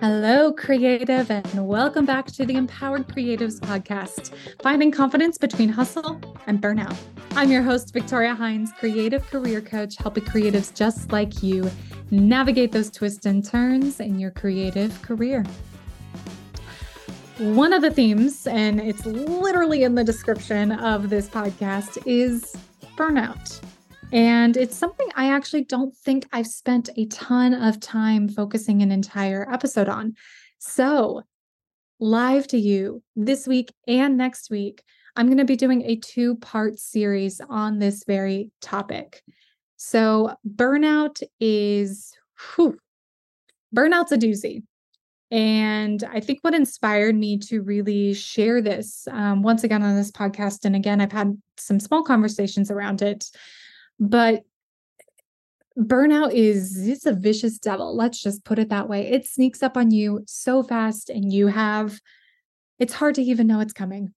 Hello, creative, and welcome back to the Empowered Creatives Podcast, finding confidence between hustle and burnout. I'm your host, Victoria Hines, creative career coach, helping creatives just like you navigate those twists and turns in your creative career. One of the themes, and it's literally in the description of this podcast, is burnout. And it's something I actually don't think I've spent a ton of time focusing an entire episode on. So, live to you this week and next week, I'm going to be doing a two part series on this very topic. So, burnout is whew, burnout's a doozy. And I think what inspired me to really share this um, once again on this podcast, and again, I've had some small conversations around it but burnout is it's a vicious devil. Let's just put it that way. It sneaks up on you so fast and you have it's hard to even know it's coming.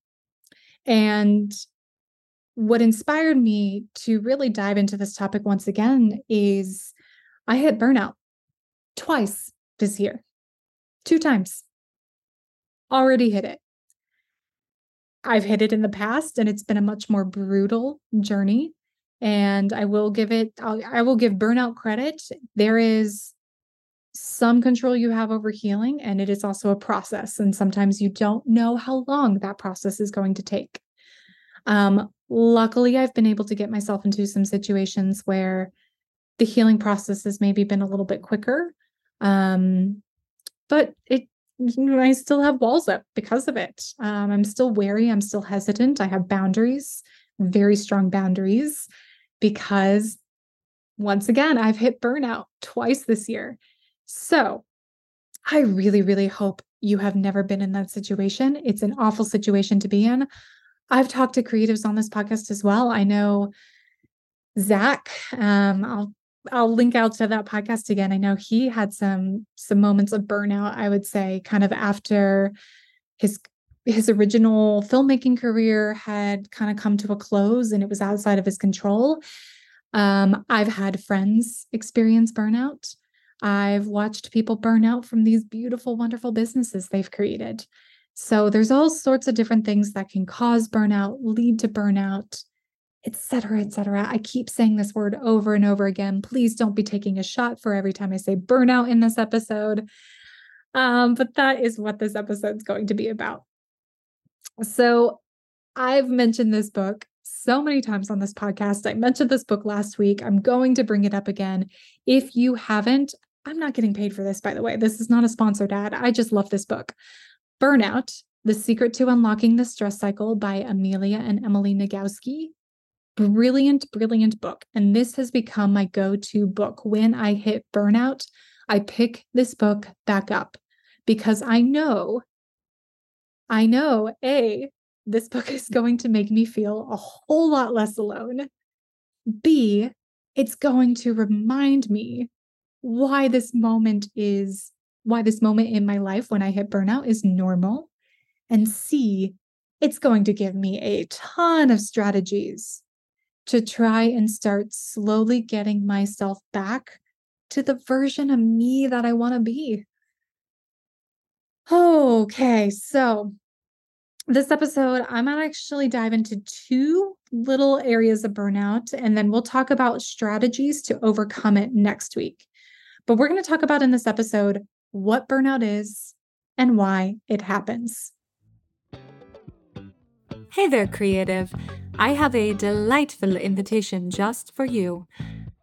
And what inspired me to really dive into this topic once again is I hit burnout twice this year. Two times. Already hit it. I've hit it in the past and it's been a much more brutal journey and I will give it I'll, I will give burnout credit. There is some control you have over healing and it is also a process and sometimes you don't know how long that process is going to take. Um luckily I've been able to get myself into some situations where the healing process has maybe been a little bit quicker. Um but it I still have walls up because of it. Um, I'm still wary. I'm still hesitant. I have boundaries, very strong boundaries because once again, I've hit burnout twice this year. So I really, really hope you have never been in that situation. It's an awful situation to be in. I've talked to creatives on this podcast as well. I know Zach, um, I'll I'll link out to that podcast again. I know he had some some moments of burnout, I would say, kind of after his his original filmmaking career had kind of come to a close and it was outside of his control. Um, I've had friends experience burnout. I've watched people burn out from these beautiful, wonderful businesses they've created. So there's all sorts of different things that can cause burnout, lead to burnout, etc., etc. I keep saying this word over and over again. Please don't be taking a shot for every time I say burnout in this episode. Um, but that is what this episode's going to be about. So I've mentioned this book so many times on this podcast. I mentioned this book last week. I'm going to bring it up again. If you haven't, I'm not getting paid for this, by the way. This is not a sponsored ad. I just love this book. Burnout The Secret to Unlocking the Stress Cycle by Amelia and Emily Nagoski. Brilliant, brilliant book. And this has become my go to book. When I hit burnout, I pick this book back up because I know I know A, this book is going to make me feel a whole lot less alone. B, it's going to remind me why this moment is, why this moment in my life when I hit burnout is normal. And C, it's going to give me a ton of strategies to try and start slowly getting myself back to the version of me that I want to be. Okay, so this episode, I'm going to actually dive into two little areas of burnout, and then we'll talk about strategies to overcome it next week. But we're going to talk about in this episode what burnout is and why it happens. Hey there, creative. I have a delightful invitation just for you.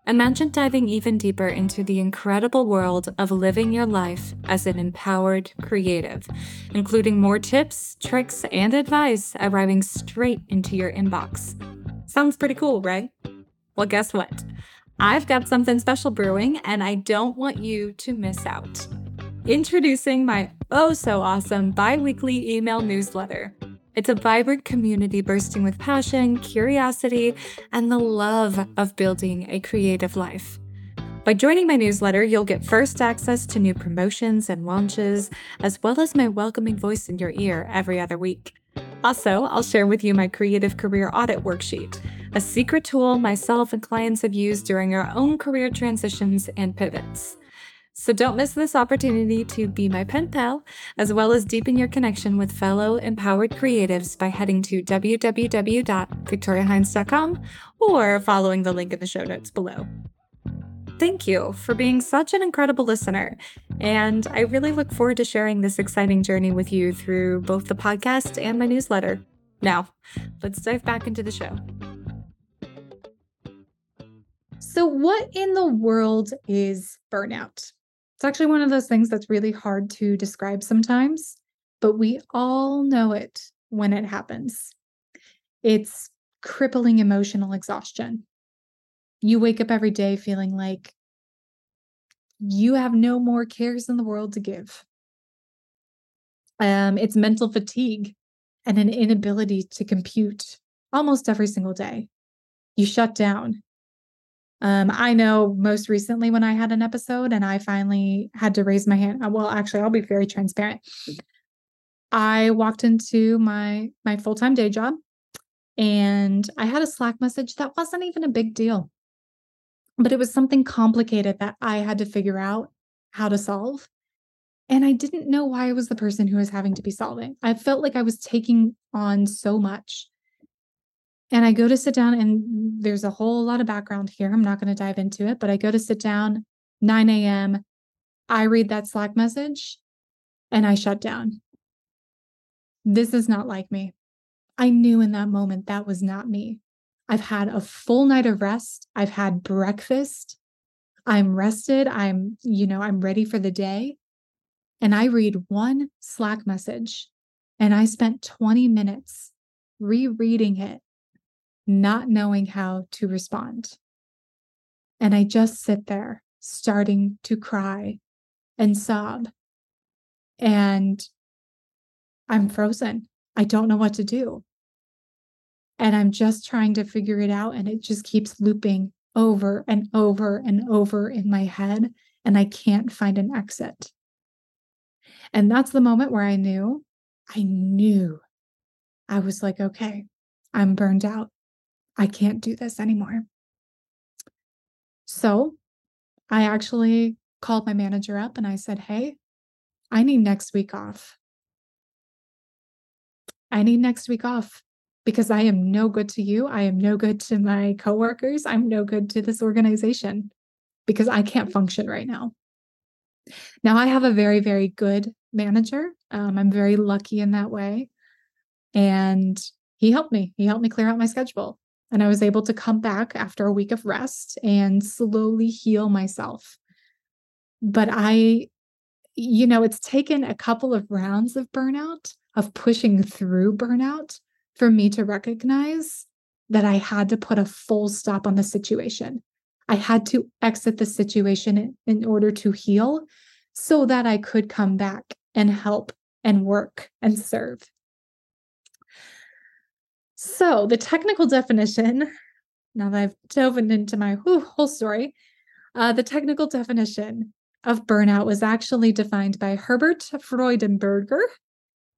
Imagine diving even deeper into the incredible world of living your life as an empowered creative, including more tips, tricks, and advice arriving straight into your inbox. Sounds pretty cool, right? Well, guess what? I've got something special brewing, and I don't want you to miss out. Introducing my oh so awesome bi weekly email newsletter. It's a vibrant community bursting with passion, curiosity, and the love of building a creative life. By joining my newsletter, you'll get first access to new promotions and launches, as well as my welcoming voice in your ear every other week. Also, I'll share with you my creative career audit worksheet, a secret tool myself and clients have used during our own career transitions and pivots. So don't miss this opportunity to be my pen pal, as well as deepen your connection with fellow empowered creatives by heading to www.victoriahines.com or following the link in the show notes below. Thank you for being such an incredible listener. And I really look forward to sharing this exciting journey with you through both the podcast and my newsletter. Now, let's dive back into the show. So, what in the world is burnout? It's actually one of those things that's really hard to describe sometimes, but we all know it when it happens. It's crippling emotional exhaustion. You wake up every day feeling like you have no more cares in the world to give. Um, it's mental fatigue and an inability to compute almost every single day. You shut down. Um, I know most recently when I had an episode and I finally had to raise my hand. Uh, well, actually, I'll be very transparent. I walked into my my full-time day job and I had a Slack message that wasn't even a big deal. But it was something complicated that I had to figure out how to solve. And I didn't know why I was the person who was having to be solving. I felt like I was taking on so much. And I go to sit down, and there's a whole lot of background here. I'm not going to dive into it, but I go to sit down, 9 a.m. I read that Slack message and I shut down. This is not like me. I knew in that moment that was not me. I've had a full night of rest. I've had breakfast. I'm rested. I'm, you know, I'm ready for the day. And I read one Slack message and I spent 20 minutes rereading it not knowing how to respond. And I just sit there starting to cry and sob. And I'm frozen. I don't know what to do. And I'm just trying to figure it out. And it just keeps looping over and over and over in my head. And I can't find an exit. And that's the moment where I knew, I knew I was like, okay, I'm burned out. I can't do this anymore. So I actually called my manager up and I said, Hey, I need next week off. I need next week off because I am no good to you. I am no good to my coworkers. I'm no good to this organization because I can't function right now. Now, I have a very, very good manager. Um, I'm very lucky in that way. And he helped me. He helped me clear out my schedule. And I was able to come back after a week of rest and slowly heal myself. But I, you know, it's taken a couple of rounds of burnout, of pushing through burnout for me to recognize that I had to put a full stop on the situation. I had to exit the situation in order to heal so that I could come back and help and work and serve. So, the technical definition, now that I've dove into my whole story, uh, the technical definition of burnout was actually defined by Herbert Freudenberger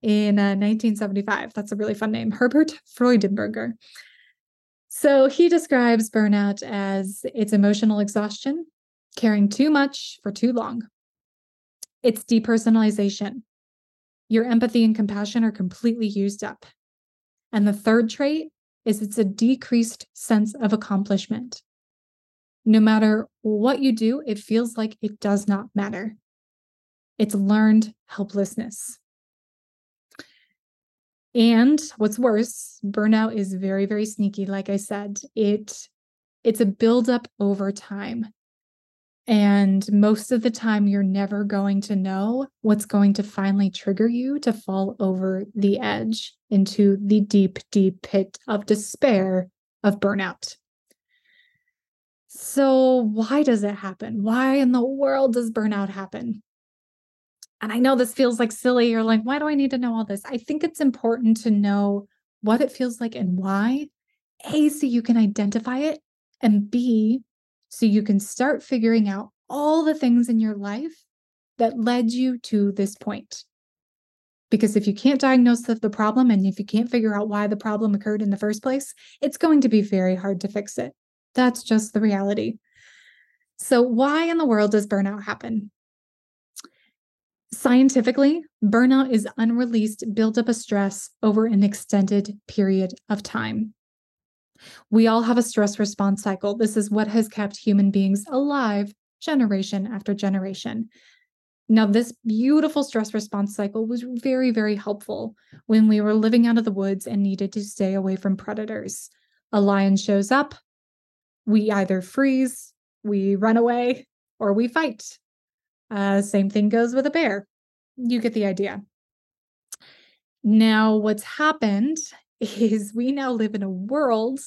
in uh, 1975. That's a really fun name, Herbert Freudenberger. So, he describes burnout as it's emotional exhaustion, caring too much for too long. It's depersonalization. Your empathy and compassion are completely used up. And the third trait is it's a decreased sense of accomplishment. No matter what you do, it feels like it does not matter. It's learned helplessness. And what's worse, burnout is very, very sneaky. Like I said, it it's a buildup over time. And most of the time, you're never going to know what's going to finally trigger you to fall over the edge into the deep, deep pit of despair of burnout. So, why does it happen? Why in the world does burnout happen? And I know this feels like silly or like, why do I need to know all this? I think it's important to know what it feels like and why. A, so you can identify it, and B, so you can start figuring out all the things in your life that led you to this point. Because if you can't diagnose the, the problem and if you can't figure out why the problem occurred in the first place, it's going to be very hard to fix it. That's just the reality. So, why in the world does burnout happen? Scientifically, burnout is unreleased buildup of stress over an extended period of time. We all have a stress response cycle. This is what has kept human beings alive generation after generation. Now, this beautiful stress response cycle was very, very helpful when we were living out of the woods and needed to stay away from predators. A lion shows up, we either freeze, we run away, or we fight. Uh, same thing goes with a bear. You get the idea. Now, what's happened is we now live in a world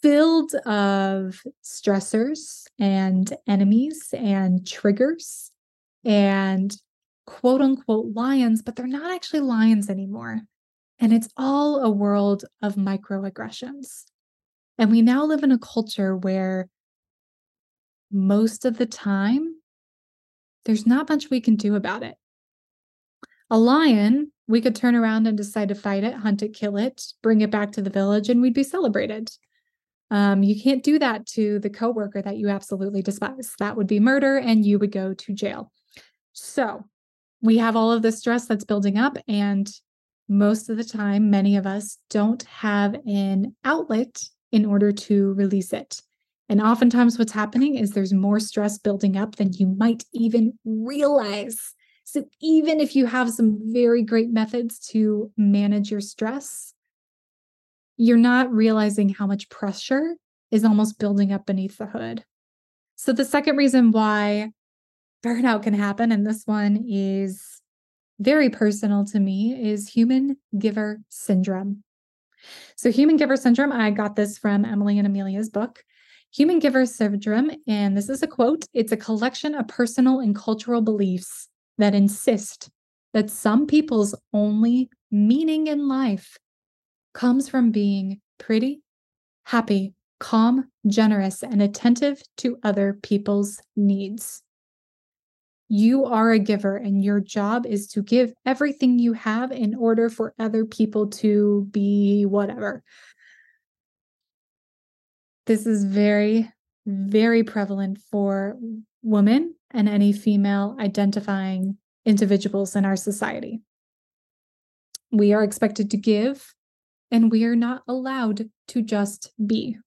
filled of stressors and enemies and triggers and quote unquote lions, but they're not actually lions anymore. And it's all a world of microaggressions. And we now live in a culture where most of the time, there's not much we can do about it. A lion, we could turn around and decide to fight it, hunt it, kill it, bring it back to the village, and we'd be celebrated. Um, you can't do that to the coworker that you absolutely despise. That would be murder, and you would go to jail. So we have all of this stress that's building up, and most of the time, many of us don't have an outlet in order to release it. And oftentimes, what's happening is there's more stress building up than you might even realize. So, even if you have some very great methods to manage your stress, you're not realizing how much pressure is almost building up beneath the hood. So, the second reason why burnout can happen, and this one is very personal to me, is human giver syndrome. So, human giver syndrome, I got this from Emily and Amelia's book, Human Giver Syndrome. And this is a quote it's a collection of personal and cultural beliefs that insist that some people's only meaning in life comes from being pretty, happy, calm, generous, and attentive to other people's needs. You are a giver, and your job is to give everything you have in order for other people to be whatever. This is very, very prevalent for women and any female identifying individuals in our society. We are expected to give, and we are not allowed to just be.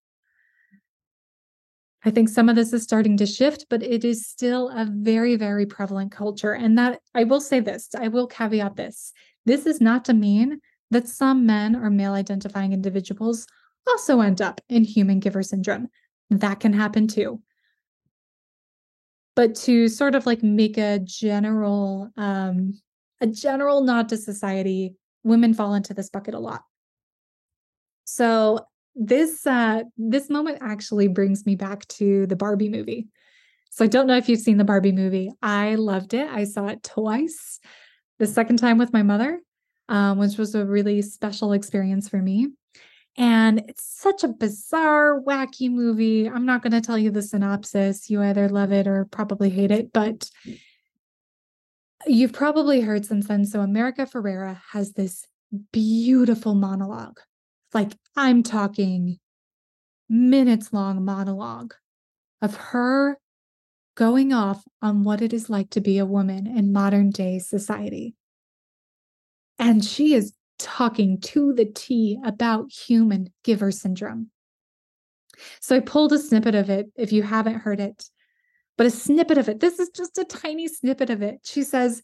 I think some of this is starting to shift, but it is still a very, very prevalent culture. And that I will say this, I will caveat this. This is not to mean that some men or male identifying individuals also end up in human giver syndrome. That can happen too. But to sort of like make a general, um, a general nod to society, women fall into this bucket a lot. So this uh this moment actually brings me back to the Barbie movie. So I don't know if you've seen the Barbie movie. I loved it. I saw it twice. The second time with my mother, um, which was a really special experience for me. And it's such a bizarre, wacky movie. I'm not going to tell you the synopsis. You either love it or probably hate it, but mm. you've probably heard since then. So, America Ferrera has this beautiful monologue like I'm talking minutes long monologue of her going off on what it is like to be a woman in modern day society. And she is talking to the T about human giver syndrome. So I pulled a snippet of it if you haven't heard it, but a snippet of it. This is just a tiny snippet of it. She says,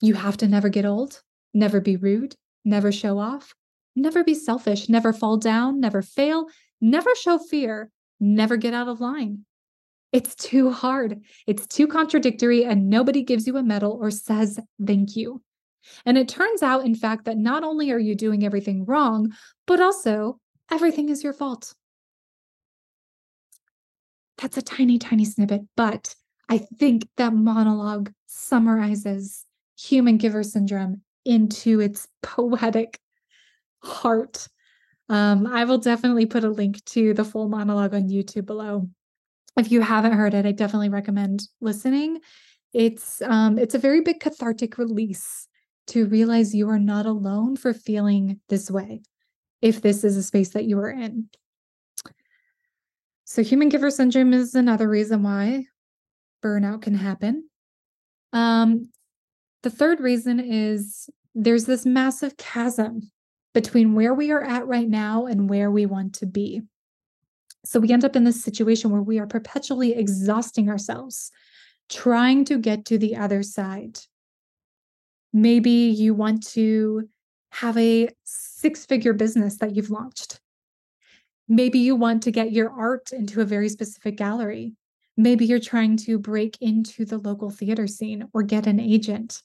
You have to never get old, never be rude, never show off, Never be selfish, never fall down, never fail, never show fear, never get out of line. It's too hard. It's too contradictory, and nobody gives you a medal or says thank you. And it turns out, in fact, that not only are you doing everything wrong, but also everything is your fault. That's a tiny, tiny snippet, but I think that monologue summarizes human giver syndrome into its poetic heart. Um, I will definitely put a link to the full monologue on YouTube below. If you haven't heard it, I definitely recommend listening. It's um, it's a very big cathartic release to realize you are not alone for feeling this way, if this is a space that you are in. So, human giver syndrome is another reason why burnout can happen. Um, the third reason is there's this massive chasm between where we are at right now and where we want to be. So we end up in this situation where we are perpetually exhausting ourselves, trying to get to the other side. Maybe you want to have a six figure business that you've launched. Maybe you want to get your art into a very specific gallery. Maybe you're trying to break into the local theater scene or get an agent.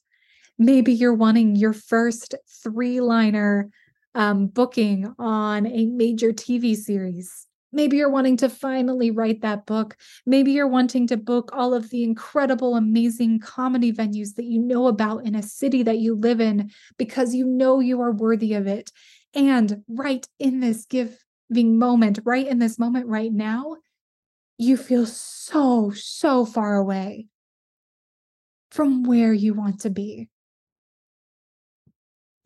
Maybe you're wanting your first three liner um, booking on a major TV series. Maybe you're wanting to finally write that book. Maybe you're wanting to book all of the incredible, amazing comedy venues that you know about in a city that you live in because you know you are worthy of it. And right in this giving moment, right in this moment, right now, you feel so, so far away from where you want to be.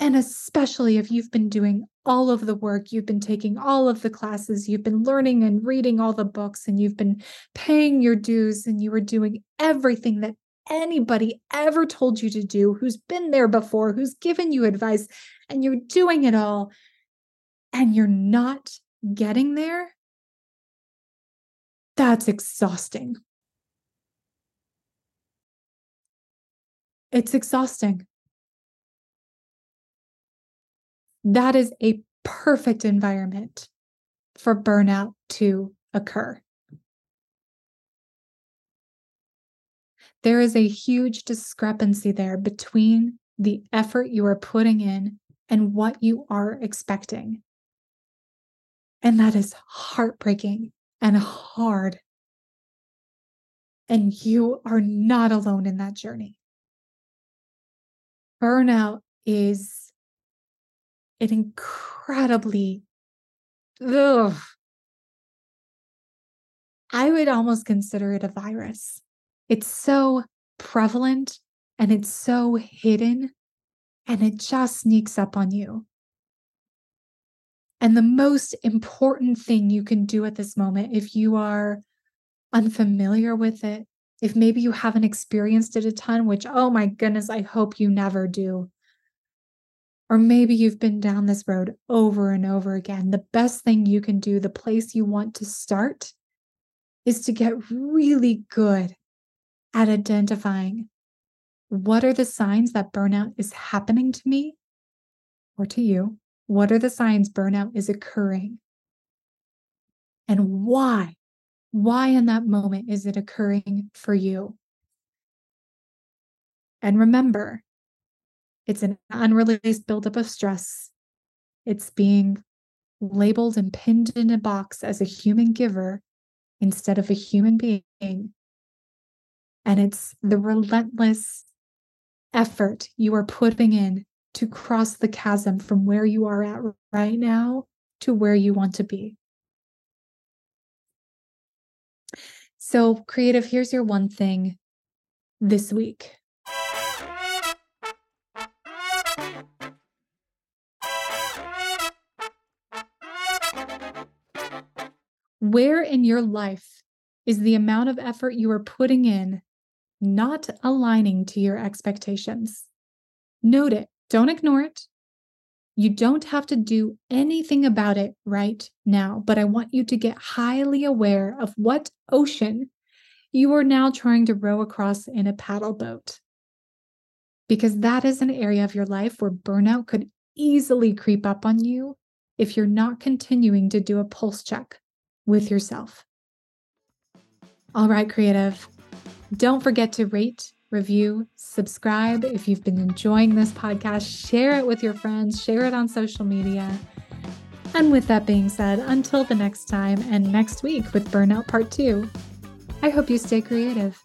And especially if you've been doing all of the work, you've been taking all of the classes, you've been learning and reading all the books, and you've been paying your dues, and you are doing everything that anybody ever told you to do, who's been there before, who's given you advice, and you're doing it all, and you're not getting there. That's exhausting. It's exhausting. That is a perfect environment for burnout to occur. There is a huge discrepancy there between the effort you are putting in and what you are expecting. And that is heartbreaking and hard. And you are not alone in that journey. Burnout is an incredibly ugh, I would almost consider it a virus. It's so prevalent and it's so hidden and it just sneaks up on you. And the most important thing you can do at this moment, if you are unfamiliar with it, if maybe you haven't experienced it a ton, which, oh my goodness, I hope you never do. Or maybe you've been down this road over and over again. The best thing you can do, the place you want to start, is to get really good at identifying what are the signs that burnout is happening to me or to you? What are the signs burnout is occurring? And why? Why in that moment is it occurring for you? And remember, it's an unreleased buildup of stress. It's being labeled and pinned in a box as a human giver instead of a human being. And it's the relentless effort you are putting in to cross the chasm from where you are at right now to where you want to be. So, creative, here's your one thing this week. Where in your life is the amount of effort you are putting in not aligning to your expectations? Note it, don't ignore it. You don't have to do anything about it right now, but I want you to get highly aware of what ocean you are now trying to row across in a paddle boat. Because that is an area of your life where burnout could easily creep up on you if you're not continuing to do a pulse check with yourself. All right, creative. Don't forget to rate, review, subscribe. If you've been enjoying this podcast, share it with your friends, share it on social media. And with that being said, until the next time and next week with Burnout Part 2, I hope you stay creative.